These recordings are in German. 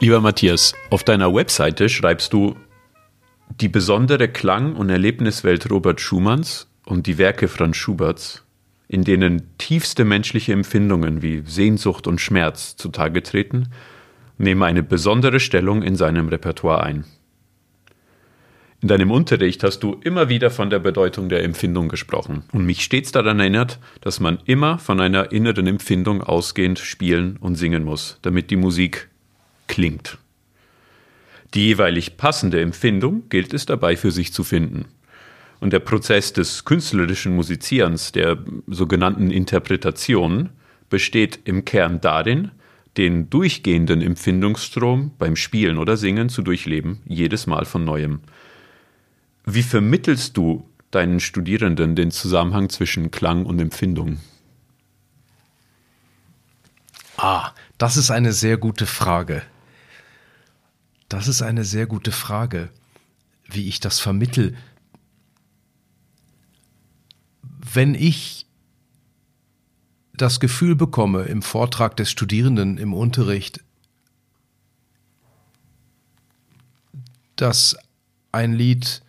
Lieber Matthias, auf deiner Webseite schreibst du, die besondere Klang- und Erlebniswelt Robert Schumanns und die Werke Franz Schuberts, in denen tiefste menschliche Empfindungen wie Sehnsucht und Schmerz zutage treten, nehmen eine besondere Stellung in seinem Repertoire ein. In deinem Unterricht hast du immer wieder von der Bedeutung der Empfindung gesprochen und mich stets daran erinnert, dass man immer von einer inneren Empfindung ausgehend spielen und singen muss, damit die Musik klingt. Die jeweilig passende Empfindung gilt es dabei für sich zu finden. Und der Prozess des künstlerischen Musizierens, der sogenannten Interpretation, besteht im Kern darin, den durchgehenden Empfindungsstrom beim Spielen oder Singen zu durchleben, jedes Mal von neuem. Wie vermittelst du deinen Studierenden den Zusammenhang zwischen Klang und Empfindung? Ah, das ist eine sehr gute Frage. Das ist eine sehr gute Frage, wie ich das vermittel. Wenn ich das Gefühl bekomme im Vortrag des Studierenden im Unterricht, dass ein Lied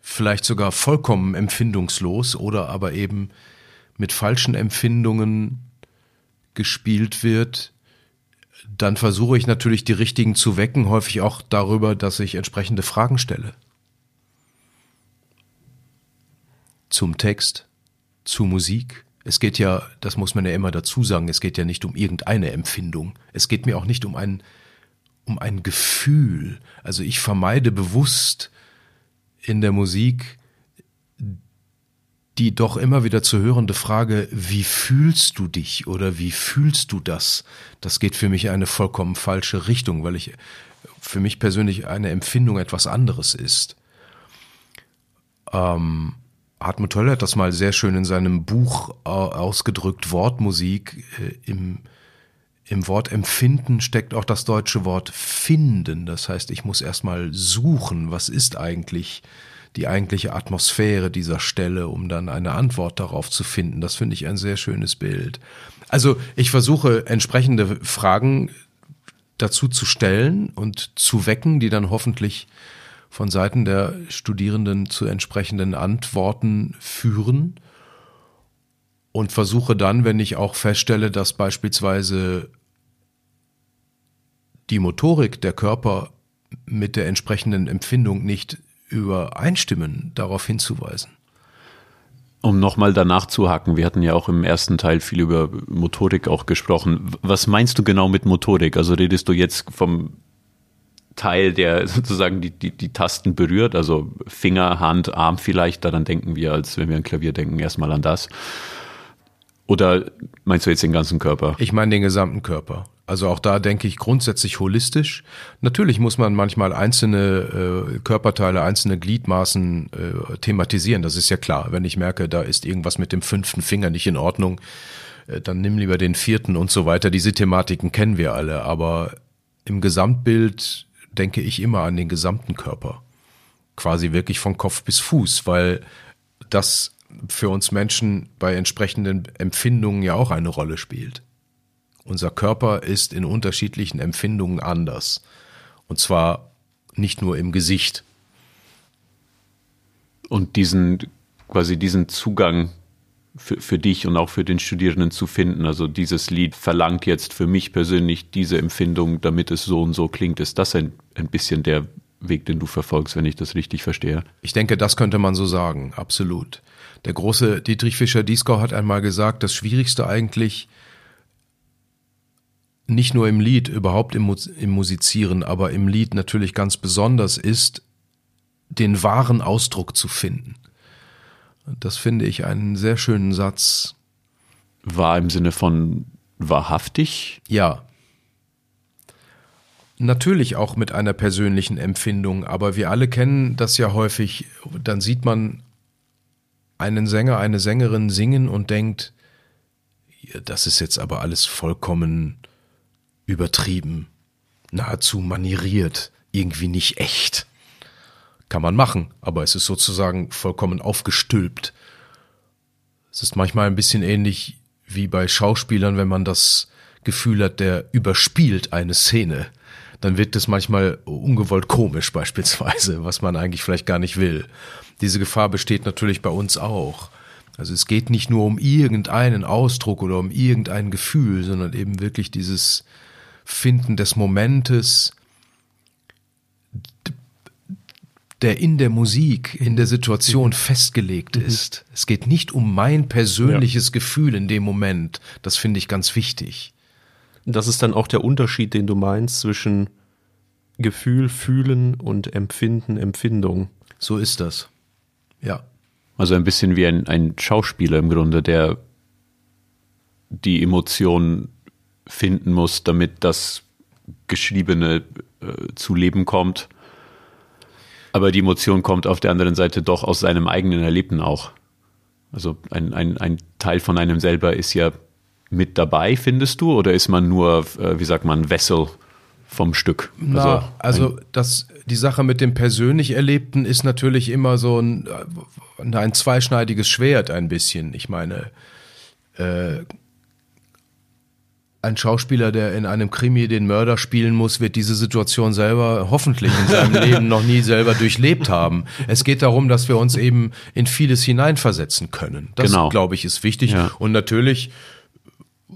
vielleicht sogar vollkommen empfindungslos oder aber eben mit falschen Empfindungen gespielt wird, dann versuche ich natürlich die richtigen zu wecken, häufig auch darüber, dass ich entsprechende Fragen stelle. Zum Text, zu Musik. Es geht ja, das muss man ja immer dazu sagen, es geht ja nicht um irgendeine Empfindung. Es geht mir auch nicht um ein, um ein Gefühl. Also ich vermeide bewusst in der Musik die doch immer wieder zu hörende Frage, wie fühlst du dich oder wie fühlst du das? Das geht für mich eine vollkommen falsche Richtung, weil ich für mich persönlich eine Empfindung etwas anderes ist. Ähm, Hartmut Höller hat das mal sehr schön in seinem Buch äh, ausgedrückt, Wortmusik. Äh, im, Im Wort empfinden steckt auch das deutsche Wort finden. Das heißt, ich muss erstmal suchen, was ist eigentlich die eigentliche Atmosphäre dieser Stelle, um dann eine Antwort darauf zu finden. Das finde ich ein sehr schönes Bild. Also ich versuche entsprechende Fragen dazu zu stellen und zu wecken, die dann hoffentlich von Seiten der Studierenden zu entsprechenden Antworten führen und versuche dann, wenn ich auch feststelle, dass beispielsweise die Motorik der Körper mit der entsprechenden Empfindung nicht übereinstimmen, darauf hinzuweisen. Um nochmal danach zu haken, wir hatten ja auch im ersten Teil viel über Motorik auch gesprochen. Was meinst du genau mit Motorik? Also redest du jetzt vom Teil, der sozusagen die, die, die Tasten berührt, also Finger, Hand, Arm vielleicht, daran denken wir, als wenn wir an Klavier denken, erstmal an das. Oder meinst du jetzt den ganzen Körper? Ich meine den gesamten Körper. Also auch da denke ich grundsätzlich holistisch. Natürlich muss man manchmal einzelne äh, Körperteile, einzelne Gliedmaßen äh, thematisieren. Das ist ja klar. Wenn ich merke, da ist irgendwas mit dem fünften Finger nicht in Ordnung, äh, dann nimm lieber den vierten und so weiter. Diese Thematiken kennen wir alle. Aber im Gesamtbild denke ich immer an den gesamten Körper. Quasi wirklich von Kopf bis Fuß, weil das für uns Menschen bei entsprechenden Empfindungen ja auch eine Rolle spielt. Unser Körper ist in unterschiedlichen Empfindungen anders. Und zwar nicht nur im Gesicht. Und diesen, quasi diesen Zugang für, für dich und auch für den Studierenden zu finden. Also dieses Lied verlangt jetzt für mich persönlich diese Empfindung, damit es so und so klingt. Ist das ein, ein bisschen der Weg, den du verfolgst, wenn ich das richtig verstehe? Ich denke, das könnte man so sagen, absolut. Der große Dietrich Fischer-Dieskau hat einmal gesagt, das Schwierigste eigentlich nicht nur im Lied, überhaupt im, im Musizieren, aber im Lied natürlich ganz besonders ist, den wahren Ausdruck zu finden. Das finde ich einen sehr schönen Satz. Wahr im Sinne von wahrhaftig? Ja. Natürlich auch mit einer persönlichen Empfindung, aber wir alle kennen das ja häufig. Dann sieht man einen Sänger, eine Sängerin singen und denkt, das ist jetzt aber alles vollkommen übertrieben. nahezu manieriert, irgendwie nicht echt. Kann man machen, aber es ist sozusagen vollkommen aufgestülpt. Es ist manchmal ein bisschen ähnlich wie bei Schauspielern, wenn man das Gefühl hat, der überspielt eine Szene. Dann wird es manchmal ungewollt komisch beispielsweise, was man eigentlich vielleicht gar nicht will. Diese Gefahr besteht natürlich bei uns auch. Also es geht nicht nur um irgendeinen Ausdruck oder um irgendein Gefühl, sondern eben wirklich dieses Finden des Momentes, der in der Musik, in der Situation mhm. festgelegt mhm. ist. Es geht nicht um mein persönliches ja. Gefühl in dem Moment. Das finde ich ganz wichtig. Das ist dann auch der Unterschied, den du meinst zwischen Gefühl, Fühlen und Empfinden, Empfindung. So ist das. Ja. Also ein bisschen wie ein, ein Schauspieler im Grunde, der die Emotion finden muss, damit das Geschriebene äh, zu Leben kommt. Aber die Emotion kommt auf der anderen Seite doch aus seinem eigenen Erlebten auch. Also ein, ein, ein Teil von einem selber ist ja mit dabei, findest du? Oder ist man nur, äh, wie sagt man, Wessel vom Stück? Na, also, also das, die Sache mit dem persönlich Erlebten ist natürlich immer so ein, ein zweischneidiges Schwert ein bisschen. Ich meine, äh, ein Schauspieler, der in einem Krimi den Mörder spielen muss, wird diese Situation selber hoffentlich in seinem Leben noch nie selber durchlebt haben. Es geht darum, dass wir uns eben in vieles hineinversetzen können. Das, genau. glaube ich, ist wichtig. Ja. Und natürlich,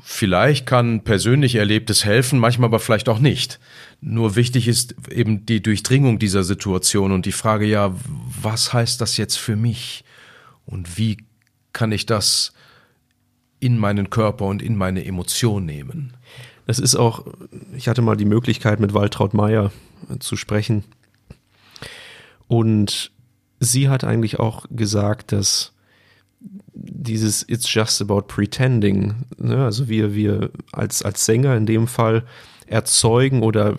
vielleicht kann persönlich Erlebtes helfen, manchmal aber vielleicht auch nicht. Nur wichtig ist eben die Durchdringung dieser Situation und die Frage, ja, was heißt das jetzt für mich? Und wie kann ich das in meinen Körper und in meine Emotion nehmen. Das ist auch, ich hatte mal die Möglichkeit, mit Waltraud Meyer äh, zu sprechen. Und sie hat eigentlich auch gesagt, dass dieses It's just about pretending, ne, also wir, wir als, als Sänger in dem Fall erzeugen oder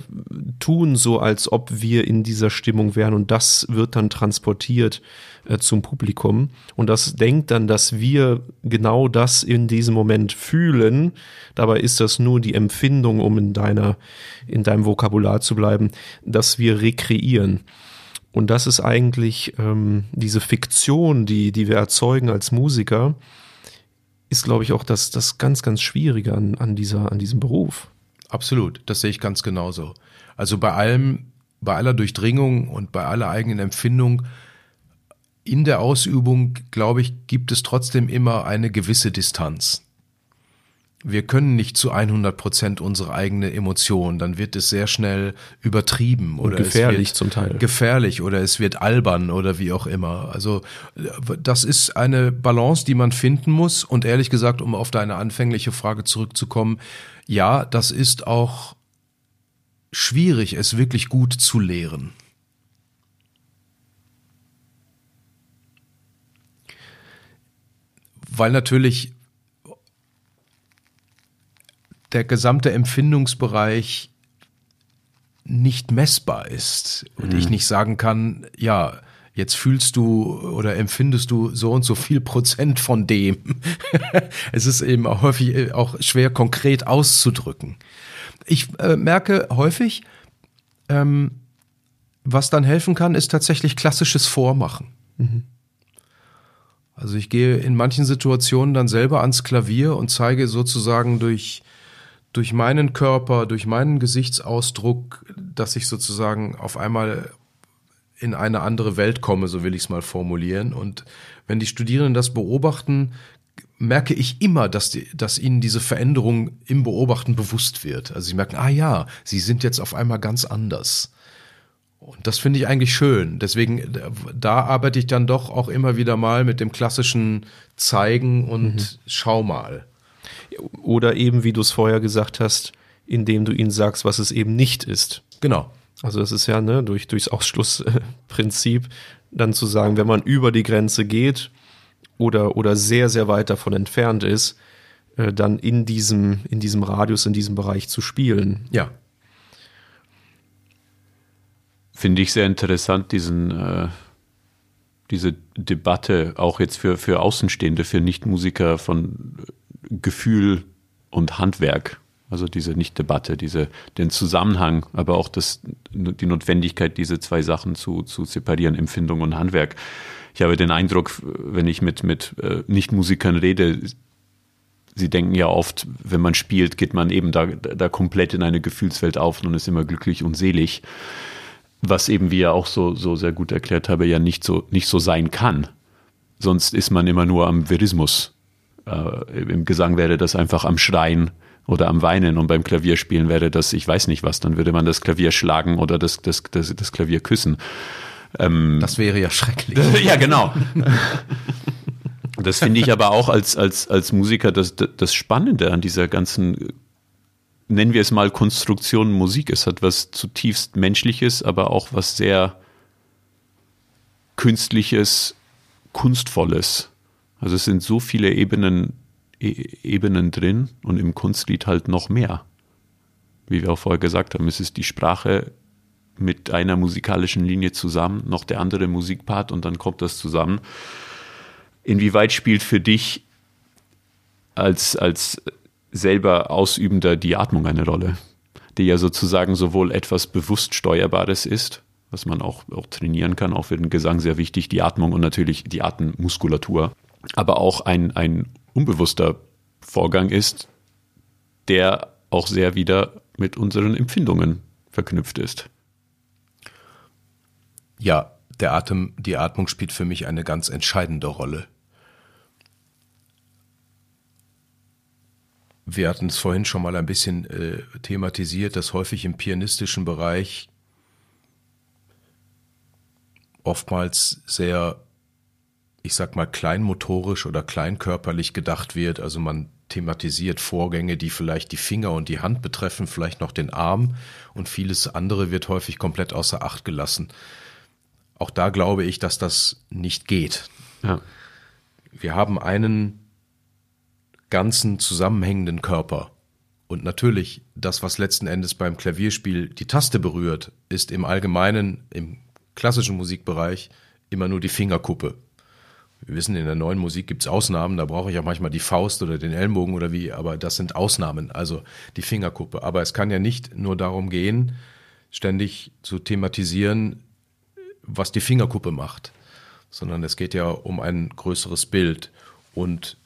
tun so, als ob wir in dieser Stimmung wären und das wird dann transportiert äh, zum Publikum und das denkt dann, dass wir genau das in diesem Moment fühlen. Dabei ist das nur die Empfindung, um in deiner, in deinem Vokabular zu bleiben, dass wir rekreieren. Und das ist eigentlich ähm, diese Fiktion, die, die wir erzeugen als Musiker, ist, glaube ich, auch das, das ganz, ganz Schwierige an, an, dieser, an diesem Beruf. Absolut, das sehe ich ganz genauso. Also bei allem, bei aller Durchdringung und bei aller eigenen Empfindung in der Ausübung, glaube ich, gibt es trotzdem immer eine gewisse Distanz. Wir können nicht zu 100 Prozent unsere eigene Emotion, dann wird es sehr schnell übertrieben oder und gefährlich zum Teil. Gefährlich oder es wird albern oder wie auch immer. Also das ist eine Balance, die man finden muss und ehrlich gesagt, um auf deine anfängliche Frage zurückzukommen, ja, das ist auch schwierig, es wirklich gut zu lehren. Weil natürlich der gesamte Empfindungsbereich nicht messbar ist und mhm. ich nicht sagen kann, ja, jetzt fühlst du oder empfindest du so und so viel Prozent von dem. es ist eben auch häufig äh, auch schwer konkret auszudrücken. Ich äh, merke häufig, ähm, was dann helfen kann, ist tatsächlich klassisches Vormachen. Mhm. Also ich gehe in manchen Situationen dann selber ans Klavier und zeige sozusagen durch durch meinen Körper, durch meinen Gesichtsausdruck, dass ich sozusagen auf einmal in eine andere Welt komme, so will ich es mal formulieren. Und wenn die Studierenden das beobachten, merke ich immer, dass, die, dass ihnen diese Veränderung im Beobachten bewusst wird. Also sie merken, ah ja, sie sind jetzt auf einmal ganz anders. Und das finde ich eigentlich schön. Deswegen, da arbeite ich dann doch auch immer wieder mal mit dem klassischen Zeigen und mhm. Schau mal. Oder eben, wie du es vorher gesagt hast, indem du ihnen sagst, was es eben nicht ist. Genau. Also das ist ja ne, durch, durchs Ausschlussprinzip dann zu sagen, wenn man über die Grenze geht oder, oder sehr, sehr weit davon entfernt ist, äh, dann in diesem, in diesem Radius, in diesem Bereich zu spielen. Ja. Finde ich sehr interessant, diesen, äh, diese Debatte auch jetzt für, für Außenstehende, für Nichtmusiker von Gefühl und Handwerk. Also diese nicht Debatte, diese, den Zusammenhang, aber auch das, die Notwendigkeit, diese zwei Sachen zu, zu separieren, Empfindung und Handwerk. Ich habe den Eindruck, wenn ich mit, mit äh, Nichtmusikern rede, sie denken ja oft, wenn man spielt, geht man eben da, da komplett in eine Gefühlswelt auf und ist immer glücklich und selig. Was eben, wie er auch so, so sehr gut erklärt habe, ja nicht so, nicht so sein kann. Sonst ist man immer nur am Verismus. Äh, Im Gesang wäre das einfach am Schreien oder am Weinen und beim Klavierspielen wäre das, ich weiß nicht was, dann würde man das Klavier schlagen oder das, das, das, das Klavier küssen. Ähm, das wäre ja schrecklich. ja, genau. Das finde ich aber auch als, als, als Musiker das, das Spannende an dieser ganzen, nennen wir es mal Konstruktion Musik. Es hat was zutiefst Menschliches, aber auch was sehr Künstliches, Kunstvolles. Also es sind so viele Ebenen, e Ebenen drin und im Kunstlied halt noch mehr. Wie wir auch vorher gesagt haben, es ist die Sprache mit einer musikalischen Linie zusammen, noch der andere Musikpart und dann kommt das zusammen. Inwieweit spielt für dich als, als selber Ausübender die Atmung eine Rolle, die ja sozusagen sowohl etwas bewusst Steuerbares ist, was man auch, auch trainieren kann, auch für den Gesang sehr wichtig, die Atmung und natürlich die Atemmuskulatur, aber auch ein, ein unbewusster Vorgang ist, der auch sehr wieder mit unseren Empfindungen verknüpft ist. Ja, der Atem, die Atmung spielt für mich eine ganz entscheidende Rolle. Wir hatten es vorhin schon mal ein bisschen äh, thematisiert, dass häufig im pianistischen Bereich oftmals sehr, ich sag mal, kleinmotorisch oder kleinkörperlich gedacht wird. Also man thematisiert Vorgänge, die vielleicht die Finger und die Hand betreffen, vielleicht noch den Arm und vieles andere wird häufig komplett außer Acht gelassen. Auch da glaube ich, dass das nicht geht. Ja. Wir haben einen ganzen zusammenhängenden Körper. Und natürlich, das, was letzten Endes beim Klavierspiel die Taste berührt, ist im Allgemeinen, im klassischen Musikbereich, immer nur die Fingerkuppe. Wir wissen, in der neuen Musik gibt's Ausnahmen, da brauche ich auch manchmal die Faust oder den Ellenbogen oder wie, aber das sind Ausnahmen, also die Fingerkuppe. Aber es kann ja nicht nur darum gehen, ständig zu thematisieren, was die Fingerkuppe macht, sondern es geht ja um ein größeres Bild. Und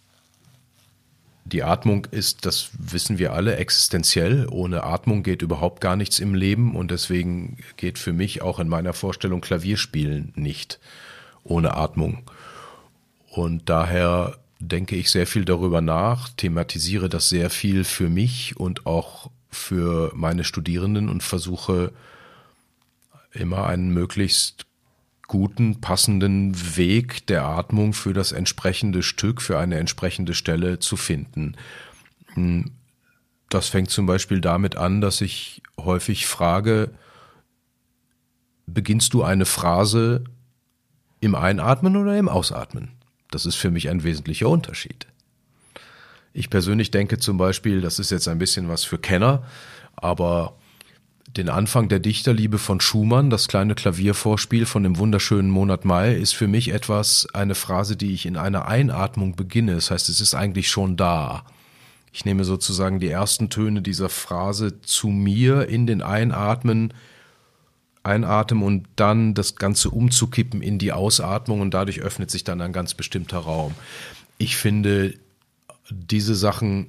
die Atmung ist, das wissen wir alle, existenziell. Ohne Atmung geht überhaupt gar nichts im Leben und deswegen geht für mich auch in meiner Vorstellung Klavierspielen nicht ohne Atmung. Und daher denke ich sehr viel darüber nach, thematisiere das sehr viel für mich und auch für meine Studierenden und versuche immer einen möglichst guten, passenden Weg der Atmung für das entsprechende Stück, für eine entsprechende Stelle zu finden. Hm, das fängt zum Beispiel damit an, dass ich häufig frage, beginnst du eine Phrase im Einatmen oder im Ausatmen? Das ist für mich ein wesentlicher Unterschied. Ich persönlich denke zum Beispiel, das ist jetzt ein bisschen was für Kenner, aber den Anfang der Dichterliebe von Schumann, das kleine Klaviervorspiel von dem wunderschönen Monat Mai, ist für mich etwas, eine Phrase, die ich in einer Einatmung beginne. Das heißt, es ist eigentlich schon da. Ich nehme sozusagen die ersten Töne dieser Phrase zu mir in den Einatmen, Einatmen und dann das Ganze umzukippen in die Ausatmung und dadurch öffnet sich dann ein ganz bestimmter Raum. Ich finde diese Sachen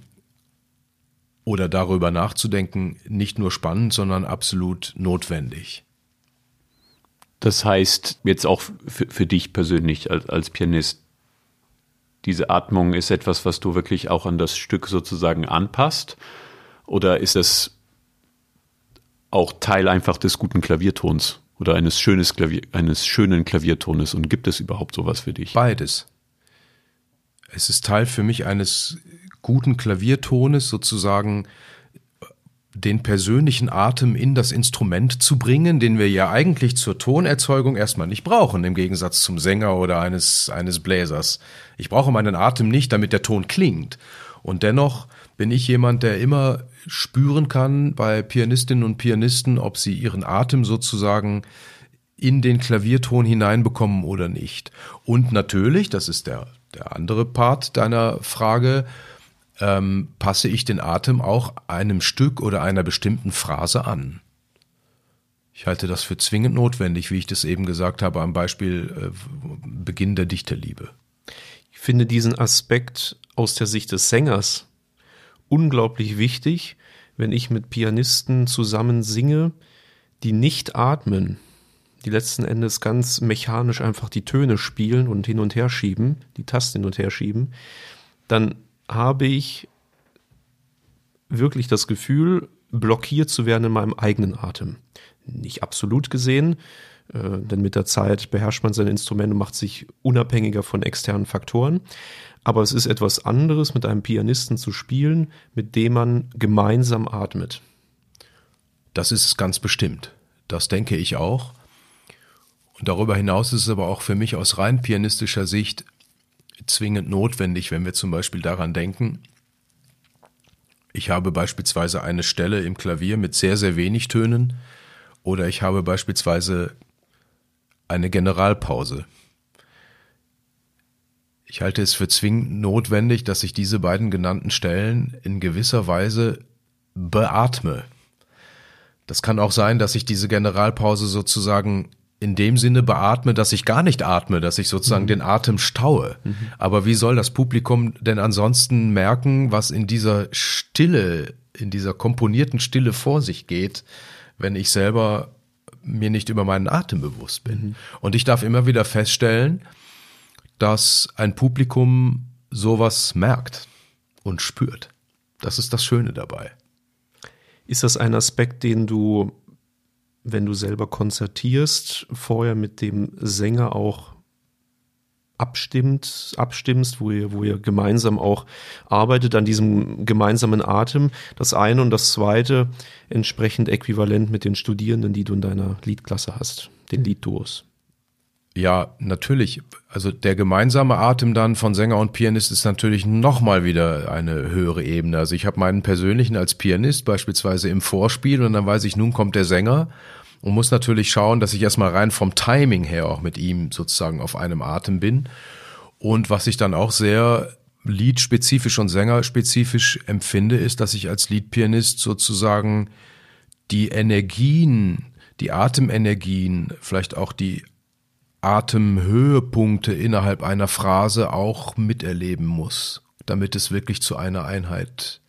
oder darüber nachzudenken nicht nur spannend, sondern absolut notwendig. Das heißt, jetzt auch für, für dich persönlich als, als Pianist, diese Atmung ist etwas, was du wirklich auch an das Stück sozusagen anpasst? Oder ist es auch Teil einfach des guten Klaviertons oder eines, schönes Klavier, eines schönen Klaviertones? Und gibt es überhaupt sowas für dich? Beides. Es ist Teil für mich eines guten Klaviertones sozusagen den persönlichen Atem in das Instrument zu bringen, den wir ja eigentlich zur Tonerzeugung erstmal nicht brauchen, im Gegensatz zum Sänger oder eines, eines Bläsers. Ich brauche meinen Atem nicht, damit der Ton klingt. Und dennoch bin ich jemand, der immer spüren kann bei Pianistinnen und Pianisten, ob sie ihren Atem sozusagen in den Klavierton hineinbekommen oder nicht. Und natürlich, das ist der, der andere Part deiner Frage, ähm, passe ich den Atem auch einem Stück oder einer bestimmten Phrase an. Ich halte das für zwingend notwendig, wie ich das eben gesagt habe, am Beispiel äh, Beginn der Dichterliebe. Ich finde diesen Aspekt aus der Sicht des Sängers unglaublich wichtig, wenn ich mit Pianisten zusammen singe, die nicht atmen, die letzten Endes ganz mechanisch einfach die Töne spielen und hin und her schieben, die Tasten hin und her schieben, dann habe ich wirklich das Gefühl, blockiert zu werden in meinem eigenen Atem. Nicht absolut gesehen, äh, denn mit der Zeit beherrscht man sein Instrument und macht sich unabhängiger von externen Faktoren. Aber es ist etwas anderes, mit einem Pianisten zu spielen, mit dem man gemeinsam atmet. Das ist es ganz bestimmt. Das denke ich auch. Und darüber hinaus ist es aber auch für mich aus rein pianistischer Sicht zwingend notwendig, wenn wir zum Beispiel daran denken, ich habe beispielsweise eine Stelle im Klavier mit sehr, sehr wenig Tönen oder ich habe beispielsweise eine Generalpause. Ich halte es für zwingend notwendig, dass ich diese beiden genannten Stellen in gewisser Weise beatme. Das kann auch sein, dass ich diese Generalpause sozusagen in dem Sinne beatme, dass ich gar nicht atme, dass ich sozusagen mhm. den Atem staue. Mhm. Aber wie soll das Publikum denn ansonsten merken, was in dieser Stille, in dieser komponierten Stille vor sich geht, wenn ich selber mir nicht über meinen Atem bewusst bin? Mhm. Und ich darf immer wieder feststellen, dass ein Publikum sowas merkt und spürt. Das ist das Schöne dabei. Ist das ein Aspekt, den du wenn du selber konzertierst, vorher mit dem Sänger auch abstimmt, abstimmst, wo ihr, wo ihr gemeinsam auch arbeitet an diesem gemeinsamen Atem. Das eine und das zweite entsprechend äquivalent mit den Studierenden, die du in deiner Liedklasse hast, den Liedduos. Ja, natürlich. Also der gemeinsame Atem dann von Sänger und Pianist ist natürlich nochmal wieder eine höhere Ebene. Also ich habe meinen persönlichen als Pianist beispielsweise im Vorspiel und dann weiß ich, nun kommt der Sänger und muss natürlich schauen, dass ich erstmal rein vom Timing her auch mit ihm sozusagen auf einem Atem bin. Und was ich dann auch sehr liedspezifisch und sängerspezifisch empfinde, ist, dass ich als Liedpianist sozusagen die Energien, die Atemenergien, vielleicht auch die Atemhöhepunkte innerhalb einer Phrase auch miterleben muss, damit es wirklich zu einer Einheit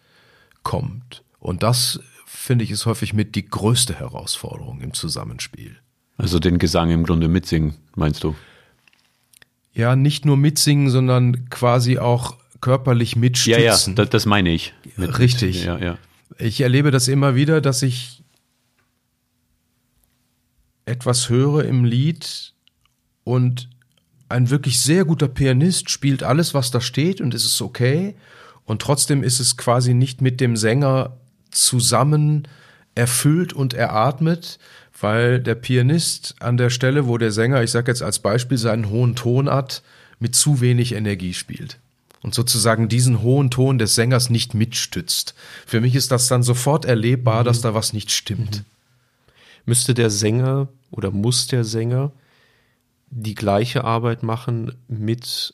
kommt. Und das finde ich ist häufig mit die größte Herausforderung im Zusammenspiel. Also den Gesang im Grunde mitsingen, meinst du? Ja, nicht nur mitsingen, sondern quasi auch körperlich mitstützen. Ja, ja, das, das meine ich. Mit, Richtig. Ja, ja. Ich erlebe das immer wieder, dass ich etwas höre im Lied und ein wirklich sehr guter Pianist spielt alles, was da steht und es ist okay. Und trotzdem ist es quasi nicht mit dem Sänger zusammen erfüllt und eratmet, weil der Pianist an der Stelle, wo der Sänger, ich sage jetzt als Beispiel, seinen hohen Ton hat, mit zu wenig Energie spielt und sozusagen diesen hohen Ton des Sängers nicht mitstützt. Für mich ist das dann sofort erlebbar, mhm. dass da was nicht stimmt. Mhm. Müsste der Sänger oder muss der Sänger die gleiche Arbeit machen mit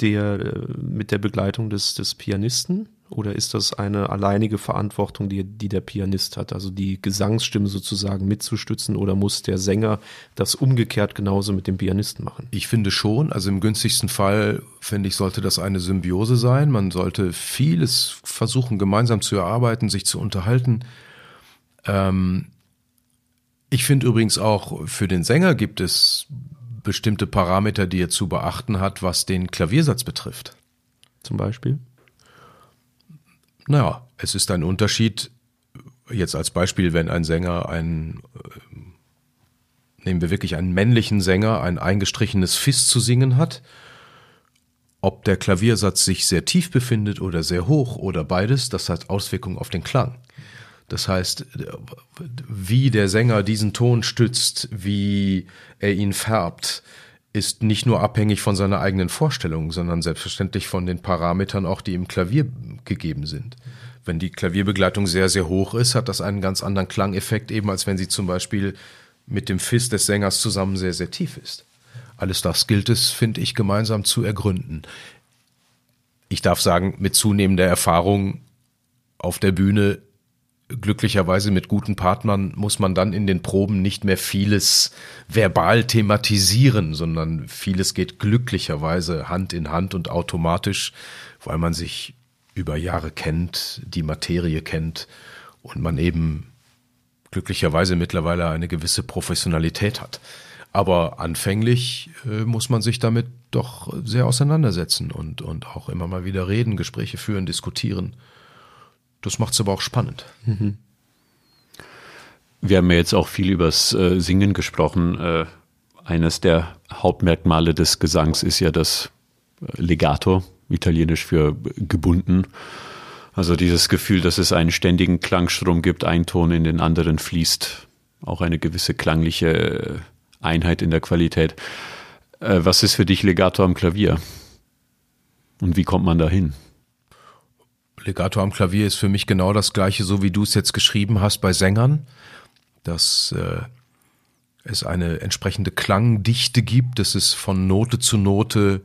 der, mit der Begleitung des, des Pianisten? Oder ist das eine alleinige Verantwortung, die, die der Pianist hat, also die Gesangsstimme sozusagen mitzustützen oder muss der Sänger das umgekehrt genauso mit dem Pianisten machen? Ich finde schon, also im günstigsten Fall, finde ich, sollte das eine Symbiose sein. Man sollte vieles versuchen, gemeinsam zu erarbeiten, sich zu unterhalten. Ähm, ich finde übrigens auch, für den Sänger gibt es bestimmte Parameter, die er zu beachten hat, was den Klaviersatz betrifft. Zum Beispiel? Naja, es ist ein Unterschied, jetzt als Beispiel, wenn ein Sänger ein, äh, nehmen wir wirklich einen männlichen Sänger, ein eingestrichenes Fis zu singen hat, ob der Klaviersatz sich sehr tief befindet oder sehr hoch oder beides, das hat Auswirkungen auf den Klang. Das heißt, wie der Sänger diesen Ton stützt, wie er ihn färbt, ist nicht nur abhängig von seiner eigenen Vorstellung, sondern selbstverständlich von den Parametern auch, die im Klavier gegeben sind. Wenn die Klavierbegleitung sehr, sehr hoch ist, hat das einen ganz anderen Klangeffekt, eben als wenn sie zum Beispiel mit dem Fiss des Sängers zusammen sehr, sehr tief ist. Alles das gilt es, finde ich, gemeinsam zu ergründen. ich darf sagen, mit zunehmender Erfahrung auf der Bühne glücklicherweise mit guten Partnern muss man dann in den Proben nicht mehr vieles verbal thematisieren, sondern vieles geht glücklicherweise Hand in Hand und automatisch, weil man sich über Jahre kennt, die Materie kennt und man eben glücklicherweise mittlerweile eine gewisse Professionalität hat. Aber anfänglich äh, muss man sich damit doch sehr auseinandersetzen und, und auch immer mal wieder reden, Gespräche führen, diskutieren. Das macht es aber auch spannend. Mhm. Wir haben ja jetzt auch viel übers äh, Singen gesprochen. Äh, eines der Hauptmerkmale des Gesangs ist ja das äh, Legato, italienisch für gebunden. Also dieses Gefühl, dass es einen ständigen Klangstrom gibt, ein Ton in den anderen fließt, auch eine gewisse klangliche äh, Einheit in der Qualität. Äh, was ist für dich Legato am Klavier? Und wie kommt man dahin? Legato am Klavier ist für mich genau das gleiche, so wie du es jetzt geschrieben hast bei Sängern, dass äh, es eine entsprechende Klangdichte gibt, dass es von Note zu Note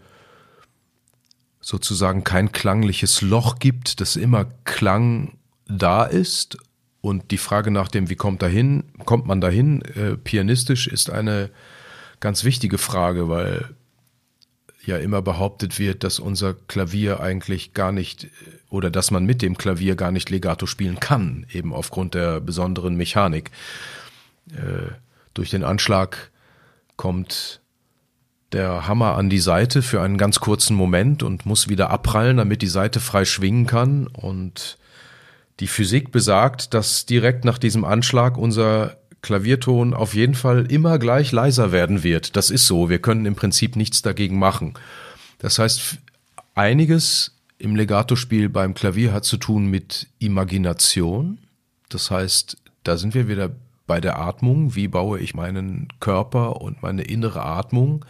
sozusagen kein klangliches Loch gibt, dass immer Klang da ist. Und die Frage nach dem, wie kommt dahin, kommt man dahin, äh, pianistisch ist eine ganz wichtige Frage, weil ja immer behauptet wird, dass unser Klavier eigentlich gar nicht oder dass man mit dem Klavier gar nicht Legato spielen kann, eben aufgrund der besonderen Mechanik. Äh, durch den Anschlag kommt der Hammer an die Seite für einen ganz kurzen Moment und muss wieder abprallen, damit die Seite frei schwingen kann. Und die Physik besagt, dass direkt nach diesem Anschlag unser Klavierton auf jeden Fall immer gleich leiser werden wird. Das ist so. Wir können im Prinzip nichts dagegen machen. Das heißt, einiges im Legato-Spiel beim Klavier hat zu tun mit Imagination. Das heißt, da sind wir wieder bei der Atmung. Wie baue ich meinen Körper und meine innere Atmung?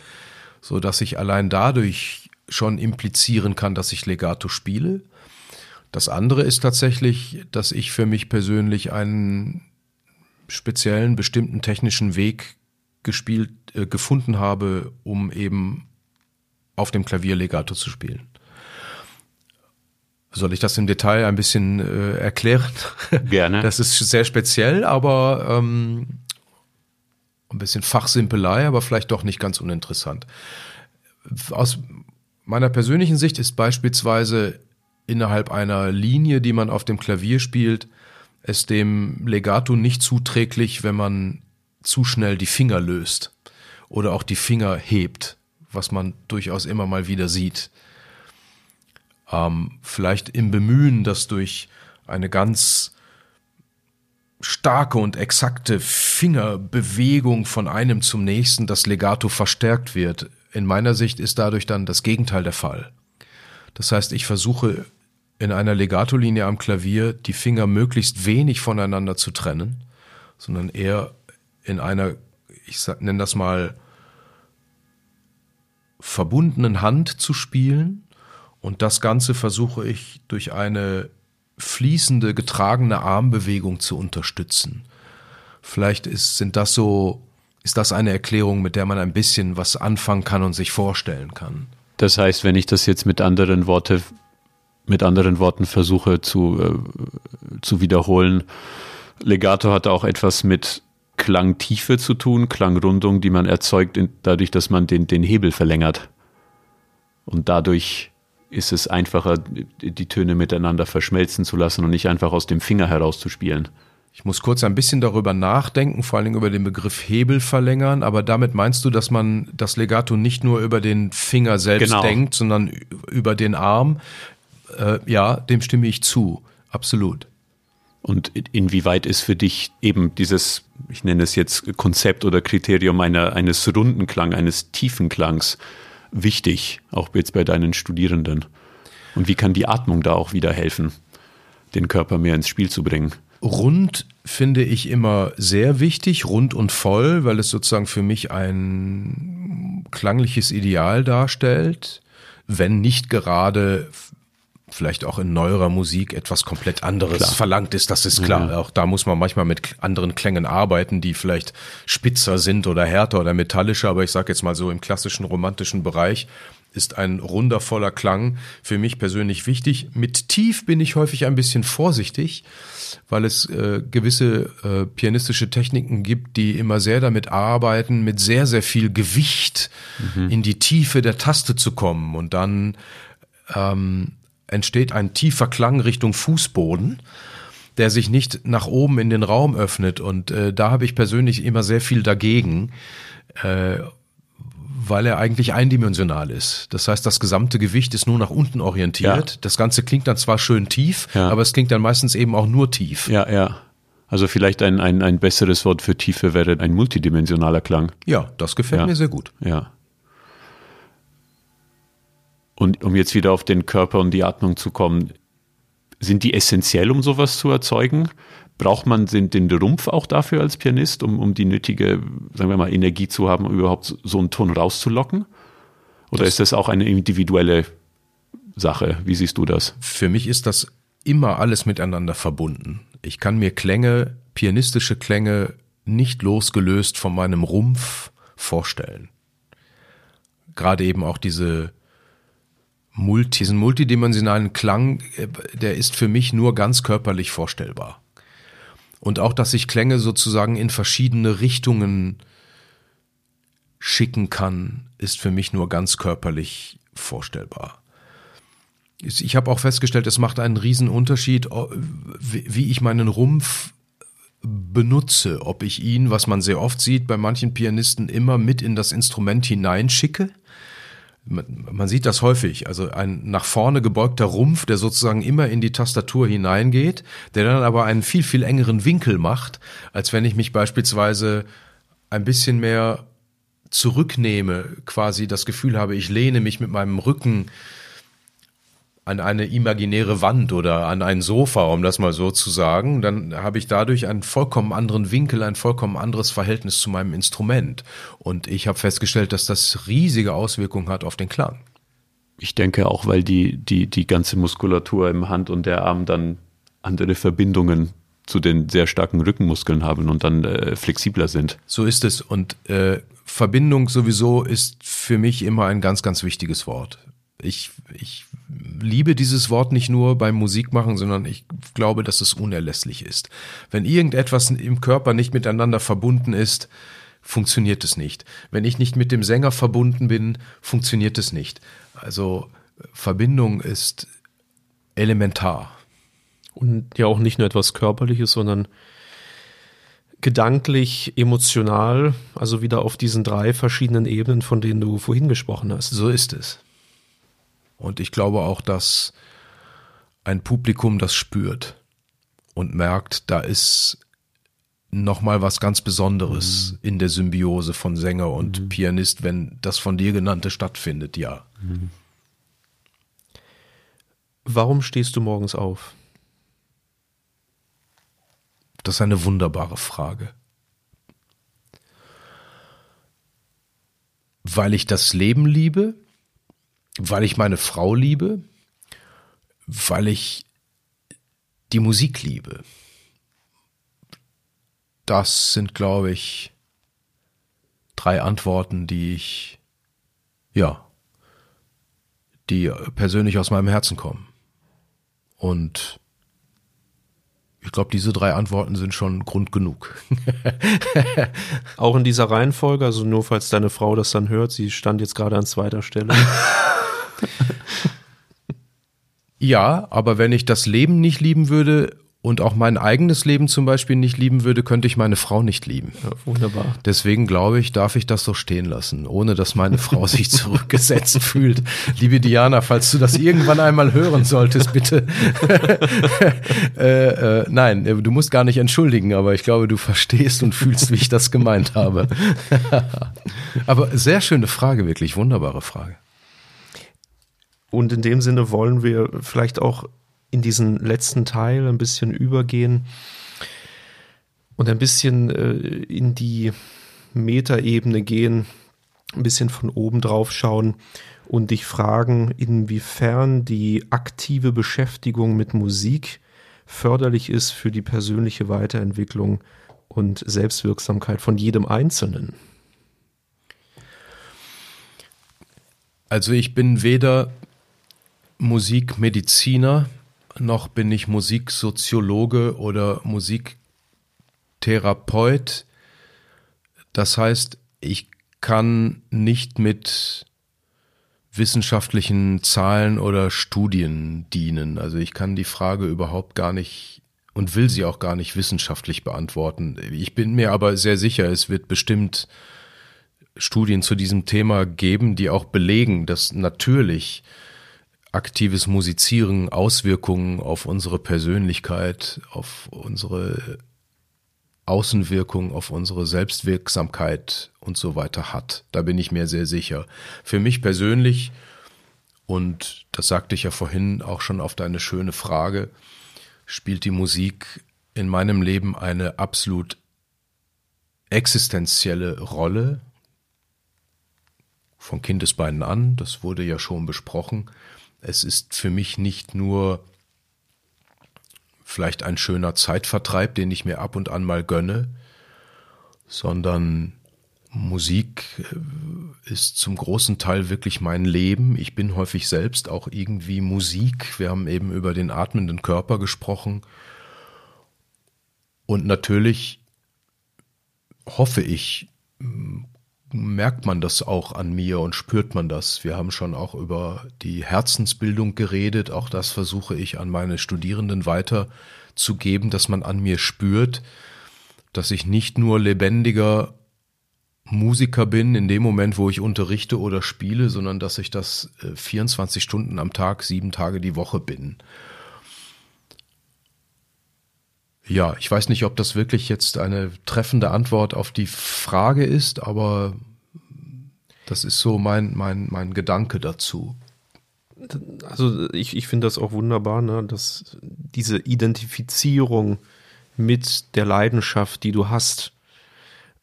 so dass ich allein dadurch schon implizieren kann, dass ich Legato spiele. Das andere ist tatsächlich, dass ich für mich persönlich einen speziellen, bestimmten technischen Weg gespielt, äh, gefunden habe, um eben auf dem Klavier Legato zu spielen. Soll ich das im Detail ein bisschen äh, erklären? Gerne. Das ist sehr speziell, aber ähm, ein bisschen Fachsimpelei, aber vielleicht doch nicht ganz uninteressant. Aus meiner persönlichen Sicht ist beispielsweise innerhalb einer Linie, die man auf dem Klavier spielt, es dem Legato nicht zuträglich, wenn man zu schnell die Finger löst oder auch die Finger hebt, was man durchaus immer mal wieder sieht. Ähm, vielleicht im Bemühen, dass durch eine ganz starke und exakte Fingerbewegung von einem zum nächsten das Legato verstärkt wird. In meiner Sicht ist dadurch dann das Gegenteil der Fall. Das heißt, ich versuche in einer Legato-Linie am Klavier die Finger möglichst wenig voneinander zu trennen, sondern eher in einer, ich nenne das mal, verbundenen Hand zu spielen. Und das Ganze versuche ich durch eine fließende, getragene Armbewegung zu unterstützen. Vielleicht ist, sind das so, ist das eine Erklärung, mit der man ein bisschen was anfangen kann und sich vorstellen kann. Das heißt, wenn ich das jetzt mit anderen Worte, mit anderen Worten versuche zu, äh, zu wiederholen, Legato hat auch etwas mit Klangtiefe zu tun, Klangrundung, die man erzeugt, dadurch, dass man den, den Hebel verlängert. Und dadurch ist es einfacher, die Töne miteinander verschmelzen zu lassen und nicht einfach aus dem Finger herauszuspielen. Ich muss kurz ein bisschen darüber nachdenken, vor allen Dingen über den Begriff Hebel verlängern, aber damit meinst du, dass man das Legato nicht nur über den Finger selbst genau. denkt, sondern über den Arm. Äh, ja, dem stimme ich zu. Absolut. Und inwieweit ist für dich eben dieses, ich nenne es jetzt Konzept oder Kriterium einer, eines runden Klang, eines tiefen Klangs, wichtig, auch jetzt bei deinen Studierenden? Und wie kann die Atmung da auch wieder helfen, den Körper mehr ins Spiel zu bringen? Rund finde ich immer sehr wichtig, rund und voll, weil es sozusagen für mich ein klangliches Ideal darstellt, wenn nicht gerade vielleicht auch in neuerer Musik etwas komplett anderes klar. verlangt ist, das ist klar. Ja. Auch da muss man manchmal mit anderen Klängen arbeiten, die vielleicht spitzer sind oder härter oder metallischer, aber ich sage jetzt mal so im klassischen romantischen Bereich ist ein runder, voller Klang für mich persönlich wichtig. Mit tief bin ich häufig ein bisschen vorsichtig, weil es äh, gewisse äh, pianistische Techniken gibt, die immer sehr damit arbeiten, mit sehr, sehr viel Gewicht mhm. in die Tiefe der Taste zu kommen. Und dann ähm, entsteht ein tiefer Klang Richtung Fußboden der sich nicht nach oben in den Raum öffnet. Und äh, da habe ich persönlich immer sehr viel dagegen. Äh, weil er eigentlich eindimensional ist. Das heißt, das gesamte Gewicht ist nur nach unten orientiert. Ja. Das Ganze klingt dann zwar schön tief, ja. aber es klingt dann meistens eben auch nur tief. Ja, ja. Also vielleicht ein, ein, ein besseres Wort für Tiefe wäre ein multidimensionaler Klang. Ja, das gefällt ja. mir sehr gut. Ja. Und um jetzt wieder auf den Körper und die Atmung zu kommen, sind die essentiell, um sowas zu erzeugen? Braucht man den, den Rumpf auch dafür als Pianist, um, um die nötige, sagen wir mal, Energie zu haben, um überhaupt so einen Ton rauszulocken? Oder das ist das auch eine individuelle Sache? Wie siehst du das? Für mich ist das immer alles miteinander verbunden. Ich kann mir Klänge, pianistische Klänge, nicht losgelöst von meinem Rumpf vorstellen. Gerade eben auch diese Multi, diesen multidimensionalen Klang, äh, der ist für mich nur ganz körperlich vorstellbar. Und auch, dass ich Klänge sozusagen in verschiedene Richtungen schicken kann, ist für mich nur ganz körperlich vorstellbar. Ich habe auch festgestellt, es macht einen riesen Unterschied, wie ich meinen Rumpf benutze, ob ich ihn, was man sehr oft sieht, bei manchen Pianisten immer mit in das Instrument hineinschicke man sieht das häufig, also ein nach vorne gebeugter Rumpf, der sozusagen immer in die Tastatur hineingeht, der dann aber einen viel, viel engeren Winkel macht, als wenn ich mich beispielsweise ein bisschen mehr zurücknehme, quasi das Gefühl habe, ich lehne mich mit meinem Rücken an eine imaginäre Wand oder an ein Sofa, um das mal so zu sagen, dann habe ich dadurch einen vollkommen anderen Winkel, ein vollkommen anderes Verhältnis zu meinem Instrument. Und ich habe festgestellt, dass das riesige Auswirkungen hat auf den Klang. Ich denke auch, weil die, die, die ganze Muskulatur im Hand und der Arm dann andere Verbindungen zu den sehr starken Rückenmuskeln haben und dann äh, flexibler sind. So ist es. Und äh, Verbindung sowieso ist für mich immer ein ganz, ganz wichtiges Wort. Ich, ich liebe dieses Wort nicht nur beim Musikmachen, sondern ich glaube, dass es unerlässlich ist. Wenn irgendetwas im Körper nicht miteinander verbunden ist, funktioniert es nicht. Wenn ich nicht mit dem Sänger verbunden bin, funktioniert es nicht. Also Verbindung ist elementar. Und ja auch nicht nur etwas Körperliches, sondern gedanklich, emotional, also wieder auf diesen drei verschiedenen Ebenen, von denen du vorhin gesprochen hast. So ist es. Und ich glaube auch, dass ein Publikum das spürt und merkt, da ist nochmal was ganz Besonderes mhm. in der Symbiose von Sänger und mhm. Pianist, wenn das von dir genannte stattfindet, ja. Mhm. Warum stehst du morgens auf? Das ist eine wunderbare Frage. Weil ich das Leben liebe, weil ich meine Frau liebe, weil ich die Musik liebe. Das sind, glaube ich, drei Antworten, die ich, ja, die persönlich aus meinem Herzen kommen. Und ich glaube, diese drei Antworten sind schon Grund genug. Auch in dieser Reihenfolge, also nur falls deine Frau das dann hört, sie stand jetzt gerade an zweiter Stelle. ja, aber wenn ich das Leben nicht lieben würde und auch mein eigenes Leben zum Beispiel nicht lieben würde, könnte ich meine Frau nicht lieben. Ja, wunderbar. Deswegen glaube ich, darf ich das so stehen lassen, ohne dass meine Frau sich zurückgesetzt fühlt. Liebe Diana, falls du das irgendwann einmal hören solltest, bitte. äh, äh, nein, du musst gar nicht entschuldigen, aber ich glaube, du verstehst und fühlst, wie ich das gemeint habe. aber sehr schöne Frage, wirklich wunderbare Frage. Und in dem Sinne wollen wir vielleicht auch in diesen letzten Teil ein bisschen übergehen und ein bisschen äh, in die Metaebene gehen, ein bisschen von oben drauf schauen und dich fragen, inwiefern die aktive Beschäftigung mit Musik förderlich ist für die persönliche Weiterentwicklung und Selbstwirksamkeit von jedem Einzelnen. Also ich bin weder Musikmediziner noch bin ich Musiksoziologe oder Musiktherapeut. Das heißt, ich kann nicht mit wissenschaftlichen Zahlen oder Studien dienen. Also ich kann die Frage überhaupt gar nicht und will sie auch gar nicht wissenschaftlich beantworten. Ich bin mir aber sehr sicher, es wird bestimmt Studien zu diesem Thema geben, die auch belegen, dass natürlich aktives Musizieren Auswirkungen auf unsere Persönlichkeit, auf unsere Außenwirkung, auf unsere Selbstwirksamkeit und so weiter hat. Da bin ich mir sehr sicher. Für mich persönlich, und das sagte ich ja vorhin auch schon auf deine schöne Frage, spielt die Musik in meinem Leben eine absolut existenzielle Rolle. Von Kindesbeinen an, das wurde ja schon besprochen. Es ist für mich nicht nur vielleicht ein schöner Zeitvertreib, den ich mir ab und an mal gönne, sondern Musik äh, ist zum großen Teil wirklich mein Leben. Ich bin häufig selbst auch irgendwie Musik. Wir haben eben über den atmenden Körper gesprochen. Und natürlich hoffe ich, merkt man das auch an mir und spürt man das. Wir haben schon auch über die Herzensbildung geredet. Auch das versuche ich an meine Studierenden weiterzugeben, dass man an mir spürt, dass ich nicht nur lebendiger Musiker bin in dem Moment, wo ich unterrichte oder spiele, sondern dass ich das 24 äh, Stunden am Tag, sieben Tage die Woche bin. Ja, ich weiß nicht, ob das wirklich jetzt eine treffende Antwort auf die Frage ist, aber das ist so mein, mein, mein Gedanke dazu. Also ich, ich finde das auch wunderbar, ne, dass diese Identifizierung mit der Leidenschaft, die du hast,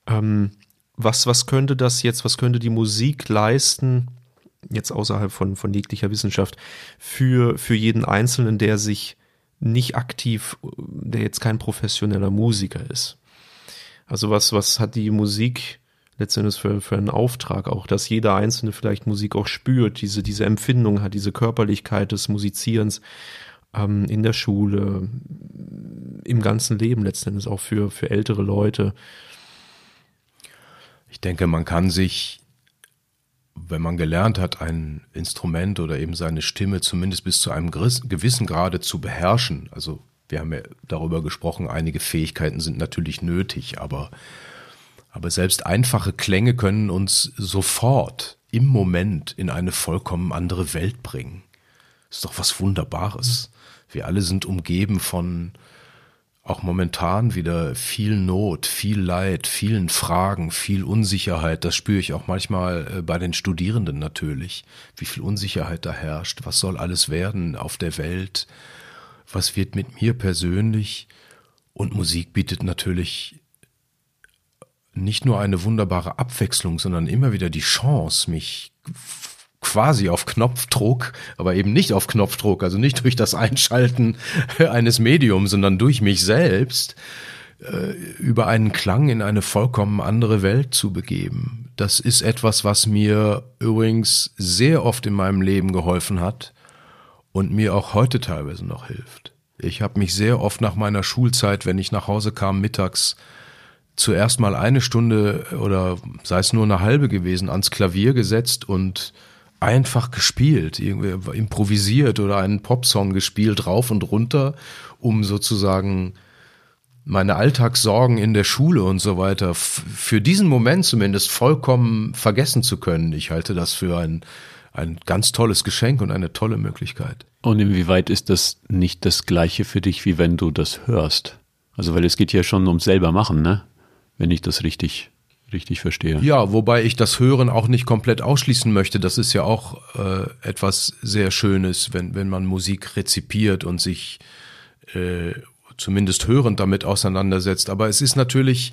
ähm, was, was könnte das jetzt, was könnte die Musik leisten, jetzt außerhalb von, von jeglicher Wissenschaft, für, für jeden Einzelnen, der sich nicht aktiv, der jetzt kein professioneller Musiker ist. Also was, was hat die Musik letztendlich für, für einen Auftrag auch, dass jeder Einzelne vielleicht Musik auch spürt, diese, diese Empfindung hat, diese Körperlichkeit des Musizierens ähm, in der Schule, im ganzen Leben letztendlich auch für, für ältere Leute. Ich denke, man kann sich wenn man gelernt hat, ein Instrument oder eben seine Stimme zumindest bis zu einem gewissen Grade zu beherrschen, also wir haben ja darüber gesprochen, einige Fähigkeiten sind natürlich nötig, aber, aber selbst einfache Klänge können uns sofort im Moment in eine vollkommen andere Welt bringen. Das ist doch was Wunderbares. Wir alle sind umgeben von auch momentan wieder viel Not, viel Leid, vielen Fragen, viel Unsicherheit. Das spüre ich auch manchmal äh, bei den Studierenden natürlich, wie viel Unsicherheit da herrscht. Was soll alles werden auf der Welt? Was wird mit mir persönlich? Und Musik bietet natürlich nicht nur eine wunderbare Abwechslung, sondern immer wieder die Chance, mich quasi auf Knopfdruck, aber eben nicht auf Knopfdruck, also nicht durch das Einschalten eines Mediums, sondern durch mich selbst äh, über einen Klang in eine vollkommen andere Welt zu begeben. Das ist etwas, was mir übrigens sehr oft in meinem Leben geholfen hat und mir auch heute teilweise noch hilft. Ich habe mich sehr oft nach meiner Schulzeit, wenn ich nach Hause kam mittags, zuerst mal eine Stunde oder sei es nur eine halbe gewesen, ans Klavier gesetzt und einfach gespielt, irgendwie improvisiert oder einen Popsong gespielt, rauf und runter, um sozusagen meine Alltagssorgen in der Schule und so weiter für diesen Moment zumindest vollkommen vergessen zu können. Ich halte das für ein, ein ganz tolles Geschenk und eine tolle Möglichkeit. Und inwieweit ist das nicht das Gleiche für dich, wie wenn du das hörst? Also, weil es geht ja schon ums selber machen, ne? Wenn ich das richtig richtig verstehe. Ja, wobei ich das Hören auch nicht komplett ausschließen möchte. Das ist ja auch äh, etwas sehr Schönes, wenn, wenn man Musik rezipiert und sich äh, zumindest hörend damit auseinandersetzt. Aber es ist natürlich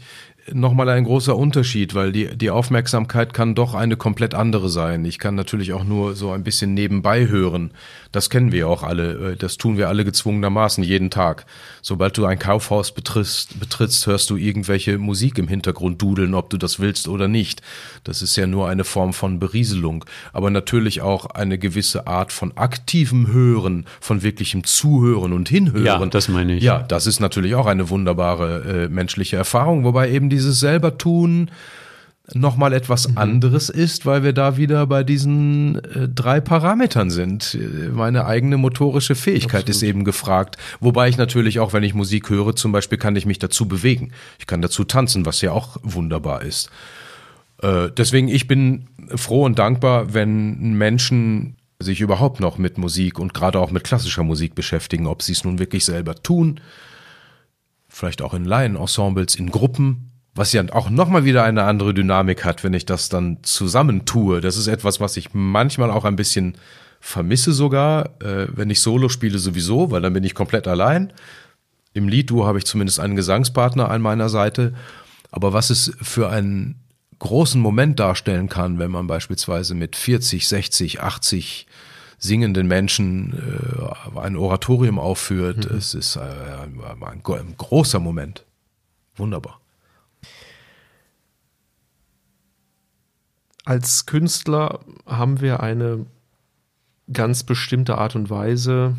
nochmal ein großer Unterschied, weil die, die Aufmerksamkeit kann doch eine komplett andere sein. Ich kann natürlich auch nur so ein bisschen nebenbei hören. Das kennen wir auch alle. Äh, das tun wir alle gezwungenermaßen jeden Tag. Sobald du ein Kaufhaus betrittst, betrittst, hörst du irgendwelche Musik im Hintergrund dudeln, ob du das willst oder nicht. Das ist ja nur eine Form von Berieselung. Aber natürlich auch eine gewisse Art von aktivem Hören, von wirklichem Zuhören und Hinhören. Ja, das meine ich. Ja, das ist natürlich auch eine wunderbare äh, menschliche Erfahrung, wobei eben dieses selber tun nochmal etwas mhm. anderes ist, weil wir da wieder bei diesen äh, drei Parametern sind. Meine eigene motorische Fähigkeit Absolut. ist eben gefragt. Wobei ich natürlich auch, wenn ich Musik höre, zum Beispiel kann ich mich dazu bewegen. Ich kann dazu tanzen, was ja auch wunderbar ist. Äh, deswegen, ich bin froh und dankbar, wenn Menschen sich überhaupt noch mit Musik und gerade auch mit klassischer Musik beschäftigen, ob sie es nun wirklich selber tun, vielleicht auch in Laienensembles, in Gruppen, was ja auch nochmal wieder eine andere Dynamik hat, wenn ich das dann zusammentue. Das ist etwas, was ich manchmal auch ein bisschen vermisse sogar, äh, wenn ich Solo spiele sowieso, weil dann bin ich komplett allein. Im Liedduo habe ich zumindest einen Gesangspartner an meiner Seite. Aber was es für einen großen Moment darstellen kann, wenn man beispielsweise mit 40, 60, 80 singenden Menschen äh, ein Oratorium aufführt. Mhm. Es ist äh, ein, ein großer Moment. Wunderbar. Als Künstler haben wir eine ganz bestimmte Art und Weise,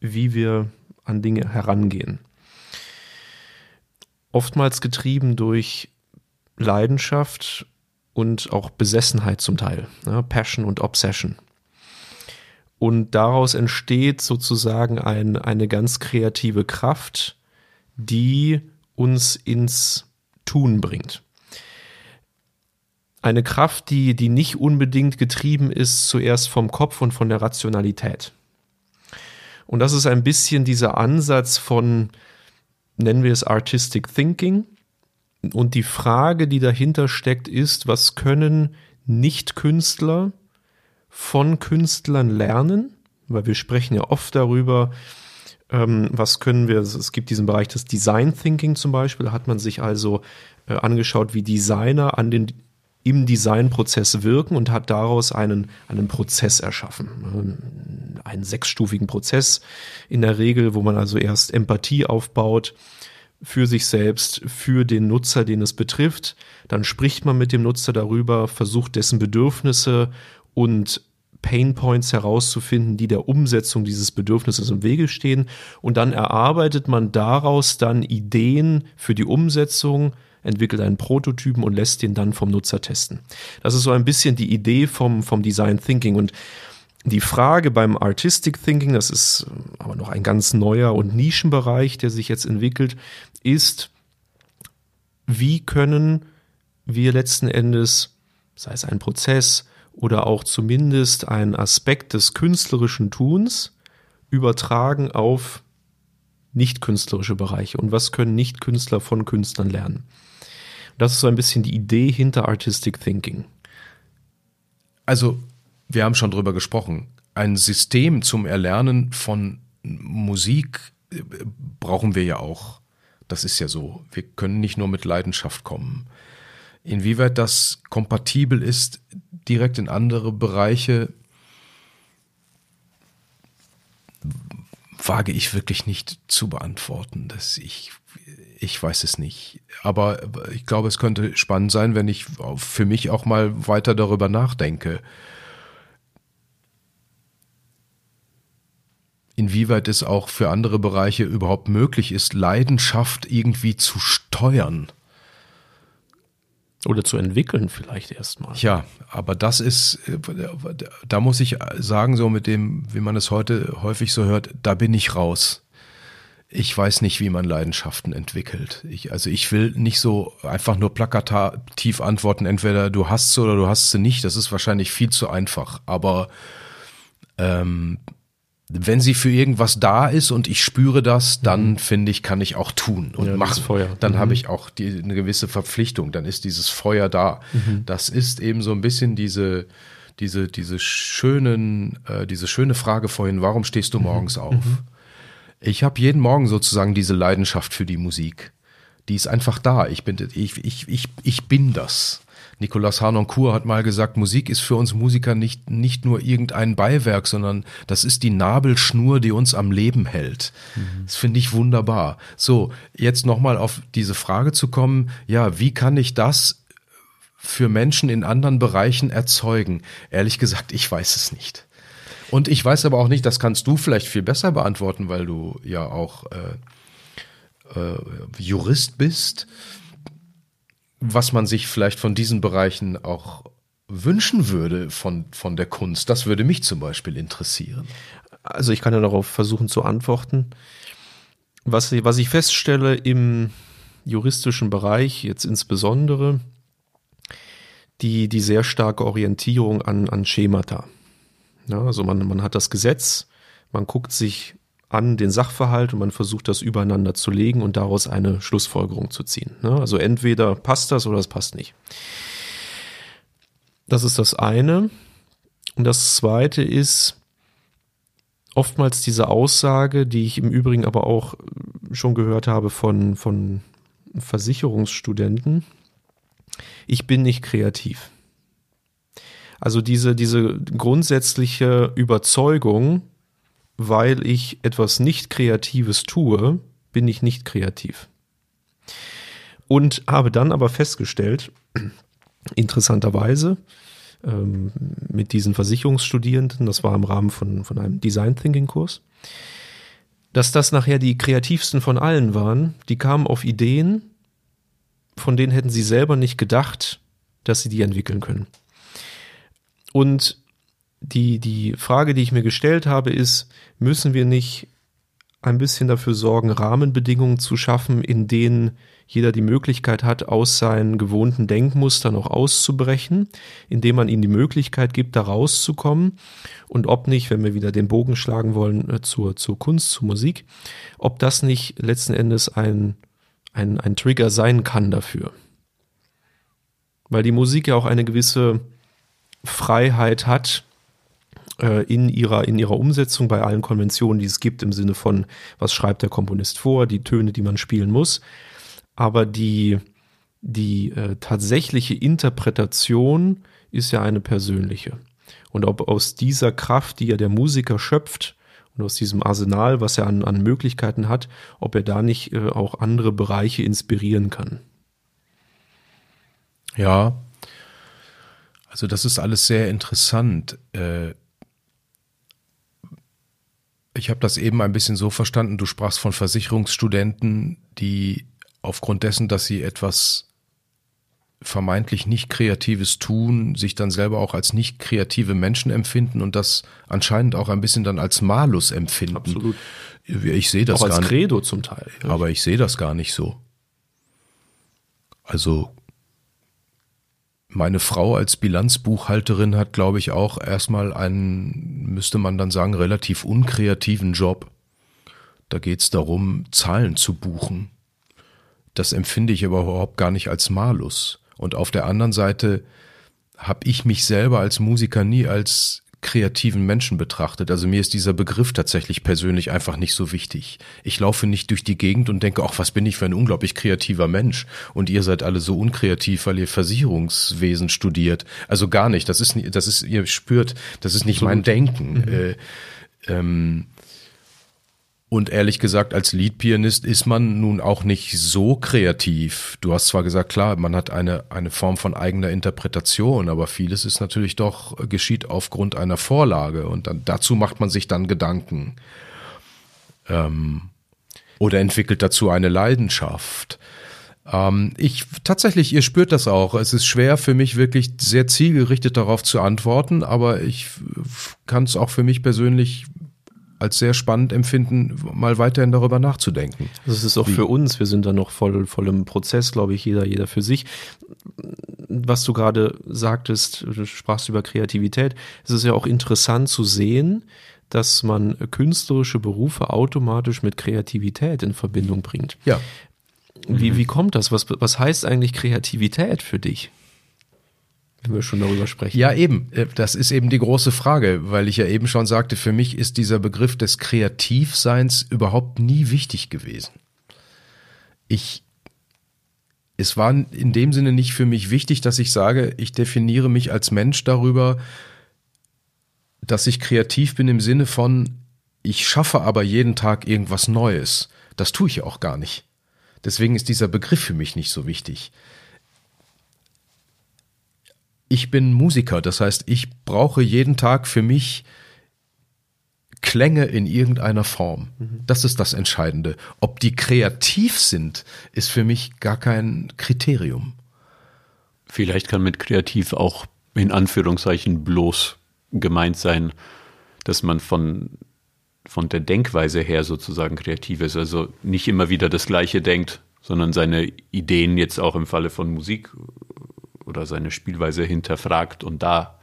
wie wir an Dinge herangehen. Oftmals getrieben durch Leidenschaft und auch Besessenheit zum Teil, ja, Passion und Obsession. Und daraus entsteht sozusagen ein, eine ganz kreative Kraft, die uns ins Tun bringt. Eine Kraft, die, die nicht unbedingt getrieben ist zuerst vom Kopf und von der Rationalität. Und das ist ein bisschen dieser Ansatz von, nennen wir es Artistic Thinking. Und die Frage, die dahinter steckt, ist, was können Nicht-Künstler von Künstlern lernen, weil wir sprechen ja oft darüber, ähm, was können wir, es gibt diesen Bereich des Design Thinking zum Beispiel, da hat man sich also äh, angeschaut, wie Designer an den im Designprozess wirken und hat daraus einen, einen Prozess erschaffen. Einen sechsstufigen Prozess in der Regel, wo man also erst Empathie aufbaut für sich selbst, für den Nutzer, den es betrifft. Dann spricht man mit dem Nutzer darüber, versucht dessen Bedürfnisse und Pain Points herauszufinden, die der Umsetzung dieses Bedürfnisses im Wege stehen. Und dann erarbeitet man daraus dann Ideen für die Umsetzung, entwickelt einen Prototypen und lässt den dann vom Nutzer testen. Das ist so ein bisschen die Idee vom, vom Design Thinking. Und die Frage beim Artistic Thinking, das ist aber noch ein ganz neuer und Nischenbereich, der sich jetzt entwickelt, ist, wie können wir letzten Endes, sei es ein Prozess, oder auch zumindest einen Aspekt des künstlerischen Tuns übertragen auf nicht künstlerische Bereiche und was können Nicht-Künstler von Künstlern lernen. Das ist so ein bisschen die Idee hinter Artistic Thinking. Also, wir haben schon drüber gesprochen. Ein System zum Erlernen von Musik äh, brauchen wir ja auch. Das ist ja so. Wir können nicht nur mit Leidenschaft kommen. Inwieweit das kompatibel ist, direkt in andere Bereiche, wage ich wirklich nicht zu beantworten. Das ich, ich weiß es nicht. Aber ich glaube, es könnte spannend sein, wenn ich für mich auch mal weiter darüber nachdenke. Inwieweit es auch für andere Bereiche überhaupt möglich ist, Leidenschaft irgendwie zu steuern. Oder zu entwickeln vielleicht erstmal. Ja, aber das ist, da muss ich sagen, so mit dem, wie man es heute häufig so hört, da bin ich raus. Ich weiß nicht, wie man Leidenschaften entwickelt. Ich, also ich will nicht so einfach nur plakativ antworten, entweder du hast sie oder du hast sie nicht. Das ist wahrscheinlich viel zu einfach. Aber ähm, wenn sie für irgendwas da ist und ich spüre das, dann mhm. finde ich, kann ich auch tun und ja, machen. Feuer. Dann mhm. habe ich auch die, eine gewisse Verpflichtung. Dann ist dieses Feuer da. Mhm. Das ist eben so ein bisschen diese, diese, diese schönen, äh, diese schöne Frage vorhin, warum stehst du mhm. morgens auf? Ich habe jeden Morgen sozusagen diese Leidenschaft für die Musik. Die ist einfach da. Ich bin, ich, ich, ich, ich bin das. Nicolas Harnoncourt hat mal gesagt, Musik ist für uns Musiker nicht, nicht nur irgendein Beiwerk, sondern das ist die Nabelschnur, die uns am Leben hält. Mhm. Das finde ich wunderbar. So, jetzt nochmal auf diese Frage zu kommen. Ja, wie kann ich das für Menschen in anderen Bereichen erzeugen? Ehrlich gesagt, ich weiß es nicht. Und ich weiß aber auch nicht, das kannst du vielleicht viel besser beantworten, weil du ja auch äh, äh, Jurist bist was man sich vielleicht von diesen Bereichen auch wünschen würde von, von der Kunst. Das würde mich zum Beispiel interessieren. Also ich kann ja darauf versuchen zu antworten. Was, was ich feststelle im juristischen Bereich, jetzt insbesondere, die, die sehr starke Orientierung an, an Schemata. Ja, also man, man hat das Gesetz, man guckt sich an den Sachverhalt und man versucht das übereinander zu legen und daraus eine Schlussfolgerung zu ziehen. Ne? Also entweder passt das oder es passt nicht. Das ist das eine. Und das zweite ist oftmals diese Aussage, die ich im Übrigen aber auch schon gehört habe von, von Versicherungsstudenten. Ich bin nicht kreativ. Also diese, diese grundsätzliche Überzeugung, weil ich etwas nicht Kreatives tue, bin ich nicht kreativ. Und habe dann aber festgestellt, interessanterweise, ähm, mit diesen Versicherungsstudierenden, das war im Rahmen von, von einem Design Thinking Kurs, dass das nachher die kreativsten von allen waren. Die kamen auf Ideen, von denen hätten sie selber nicht gedacht, dass sie die entwickeln können. Und die, die Frage, die ich mir gestellt habe, ist, müssen wir nicht ein bisschen dafür sorgen, Rahmenbedingungen zu schaffen, in denen jeder die Möglichkeit hat, aus seinen gewohnten Denkmustern auch auszubrechen, indem man ihnen die Möglichkeit gibt, da rauszukommen und ob nicht, wenn wir wieder den Bogen schlagen wollen äh, zur, zur Kunst, zur Musik, ob das nicht letzten Endes ein, ein, ein Trigger sein kann dafür. Weil die Musik ja auch eine gewisse Freiheit hat, äh, in ihrer, in ihrer Umsetzung bei allen Konventionen, die es gibt, im Sinne von, was schreibt der Komponist vor, die Töne, die man spielen muss. Aber die, die äh, tatsächliche Interpretation ist ja eine persönliche. Und ob aus dieser Kraft, die ja der Musiker schöpft, und aus diesem Arsenal, was er an, an Möglichkeiten hat, ob er da nicht äh, auch andere Bereiche inspirieren kann. Ja, also das ist alles sehr interessant. Äh, ich habe das eben ein bisschen so verstanden, du sprachst von Versicherungsstudenten, die aufgrund dessen, dass sie etwas vermeintlich nicht Kreatives tun, sich dann selber auch als nicht kreative Menschen empfinden und das anscheinend auch ein bisschen dann als Malus empfinden. Absolut. Ich sehe das auch gar als Credo zum Teil. Aber ich sehe das gar nicht so. Also meine Frau als Bilanzbuchhalterin hat, glaube ich, auch erstmal einen, müsste man dann sagen, relativ unkreativen Job. Da geht es darum, Zahlen zu buchen. Das empfinde ich aber überhaupt gar nicht als Malus. Und auf der anderen Seite habe ich mich selber als Musiker nie als kreativen Menschen betrachtet. Also mir ist dieser Begriff tatsächlich persönlich einfach nicht so wichtig. Ich laufe nicht durch die Gegend und denke, ach, was bin ich für ein unglaublich kreativer Mensch. Und ihr seid alle so unkreativ, weil ihr Versicherungswesen studiert. Also gar nicht. Das ist, das ist, ihr spürt, das ist nicht so mein Denken. Mhm. Äh, ähm, und ehrlich gesagt, als Leadpianist ist man nun auch nicht so kreativ. Du hast zwar gesagt, klar, man hat eine, eine Form von eigener Interpretation, aber vieles ist natürlich doch, äh, geschieht aufgrund einer Vorlage und dann, dazu macht man sich dann Gedanken. Ähm, oder entwickelt dazu eine Leidenschaft. Ähm, ich tatsächlich, ihr spürt das auch. Es ist schwer für mich wirklich sehr zielgerichtet darauf zu antworten, aber ich kann es auch für mich persönlich als sehr spannend empfinden, mal weiterhin darüber nachzudenken. Das ist auch Wie? für uns, wir sind da noch voll, voll im Prozess, glaube ich, jeder, jeder für sich. Was du gerade sagtest, du sprachst über Kreativität, es ist ja auch interessant zu sehen, dass man künstlerische Berufe automatisch mit Kreativität in Verbindung bringt. Ja. Wie, wie kommt das? Was, was heißt eigentlich Kreativität für dich? Wenn wir schon darüber sprechen. Ja, eben. Äh, das ist eben die große Frage, weil ich ja eben schon sagte, für mich ist dieser Begriff des Kreativseins überhaupt nie wichtig gewesen. Ich es war in dem Sinne nicht für mich wichtig, dass ich sage, ich definiere mich als Mensch darüber, dass ich kreativ bin im Sinne von, ich schaffe aber jeden Tag irgendwas Neues. Das tue ich ja auch gar nicht. Deswegen ist dieser Begriff für mich nicht so wichtig. Ich bin Musiker, das heißt, ich brauche jeden Tag für mich Klänge in irgendeiner Form. Das ist das Entscheidende. Ob die kreativ sind, ist für mich gar kein Kriterium. Vielleicht kann mit kreativ auch in Anführungszeichen bloß gemeint sein, dass man von, von der Denkweise her sozusagen kreativ ist. Also nicht immer wieder das Gleiche denkt, sondern seine Ideen jetzt auch im Falle von Musik oder seine Spielweise hinterfragt und da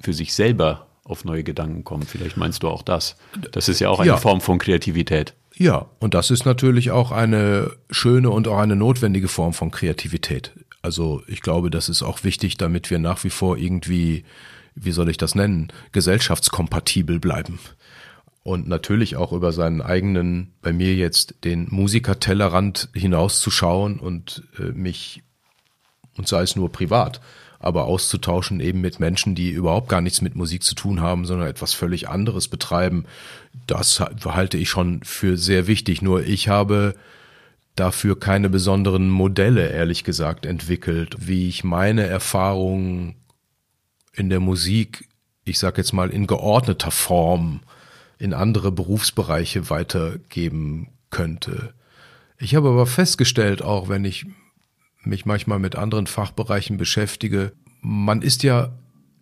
für sich selber auf neue Gedanken kommt. Vielleicht meinst du auch das. Das ist ja auch eine Ja. Form von Kreativität. Ja, und das ist natürlich auch eine schöne und auch eine notwendige Form von Kreativität. Also ich glaube, das ist auch wichtig, damit wir nach wie vor irgendwie, wie soll ich das nennen, gesellschaftskompatibel bleiben. Und natürlich auch über seinen eigenen, bei mir jetzt, den Musikertellerrand hinauszuschauen und äh, mich, und sei es nur privat, aber auszutauschen eben mit Menschen, die überhaupt gar nichts mit Musik zu tun haben, sondern etwas völlig anderes betreiben, das ha- halte ich schon für sehr wichtig. Nur ich habe dafür keine besonderen Modelle, ehrlich gesagt, entwickelt, wie ich meine Erfahrungen in der Musik, ich sag jetzt mal in geordneter Form, in andere Berufsbereiche weitergeben könnte. Ich habe aber festgestellt, auch wenn ich mich manchmal mit anderen Fachbereichen beschäftige, man ist ja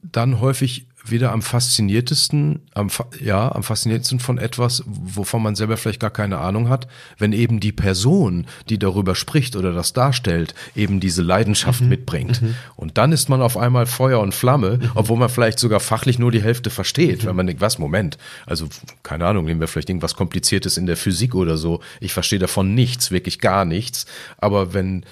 dann häufig wieder am fasziniertesten, am, ja, am fasziniertesten von etwas, wovon man selber vielleicht gar keine Ahnung hat, wenn eben die Person, die darüber spricht oder das darstellt, eben diese Leidenschaft mitbringt. Und dann ist man auf einmal Feuer und Flamme, obwohl man vielleicht sogar fachlich nur die Hälfte versteht, wenn man denkt, was, Moment, also keine Ahnung, nehmen wir vielleicht irgendwas Kompliziertes in der Physik oder so. Ich verstehe davon nichts, wirklich gar nichts. Aber wenn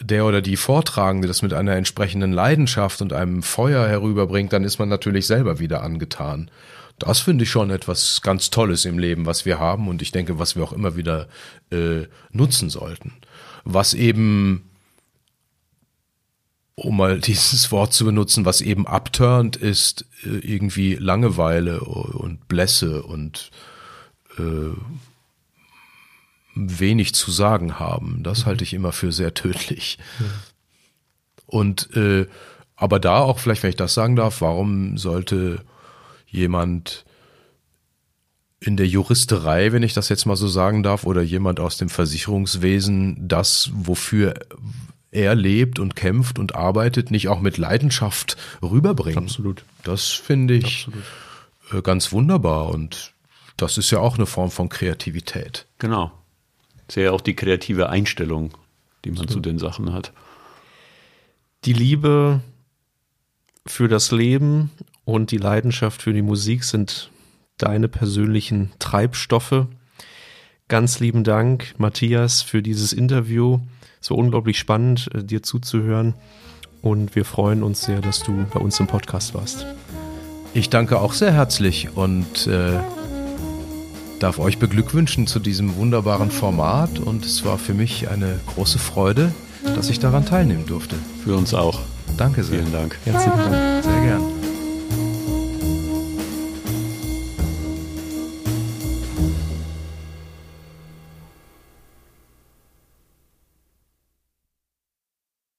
der oder die Vortragende das mit einer entsprechenden Leidenschaft und einem Feuer herüberbringt, dann ist man natürlich selber wieder angetan. Das finde ich schon etwas ganz Tolles im Leben, was wir haben und ich denke, was wir auch immer wieder äh, nutzen sollten. Was eben, um mal dieses Wort zu benutzen, was eben abturnt, ist äh, irgendwie Langeweile und Blässe und äh, wenig zu sagen haben. Das halte ich immer für sehr tödlich. Und äh, aber da auch vielleicht, wenn ich das sagen darf, warum sollte jemand in der Juristerei, wenn ich das jetzt mal so sagen darf, oder jemand aus dem Versicherungswesen das, wofür er lebt und kämpft und arbeitet, nicht auch mit Leidenschaft rüberbringen? Absolut. Das finde ich äh, ganz wunderbar und das ist ja auch eine Form von Kreativität. Genau. Ja auch die kreative Einstellung, die man zu den Sachen hat. Die Liebe für das Leben und die Leidenschaft für die Musik sind deine persönlichen Treibstoffe. Ganz lieben Dank, Matthias, für dieses Interview. So unglaublich spannend, äh, dir zuzuhören. Und wir freuen uns sehr, dass du bei uns im Podcast warst. Ich danke auch sehr herzlich und äh, darf euch beglückwünschen zu diesem wunderbaren Format und es war für mich eine große Freude, dass ich daran teilnehmen durfte. Für uns auch. Danke sehr. Vielen Dank. Herzlichen Dank. Sehr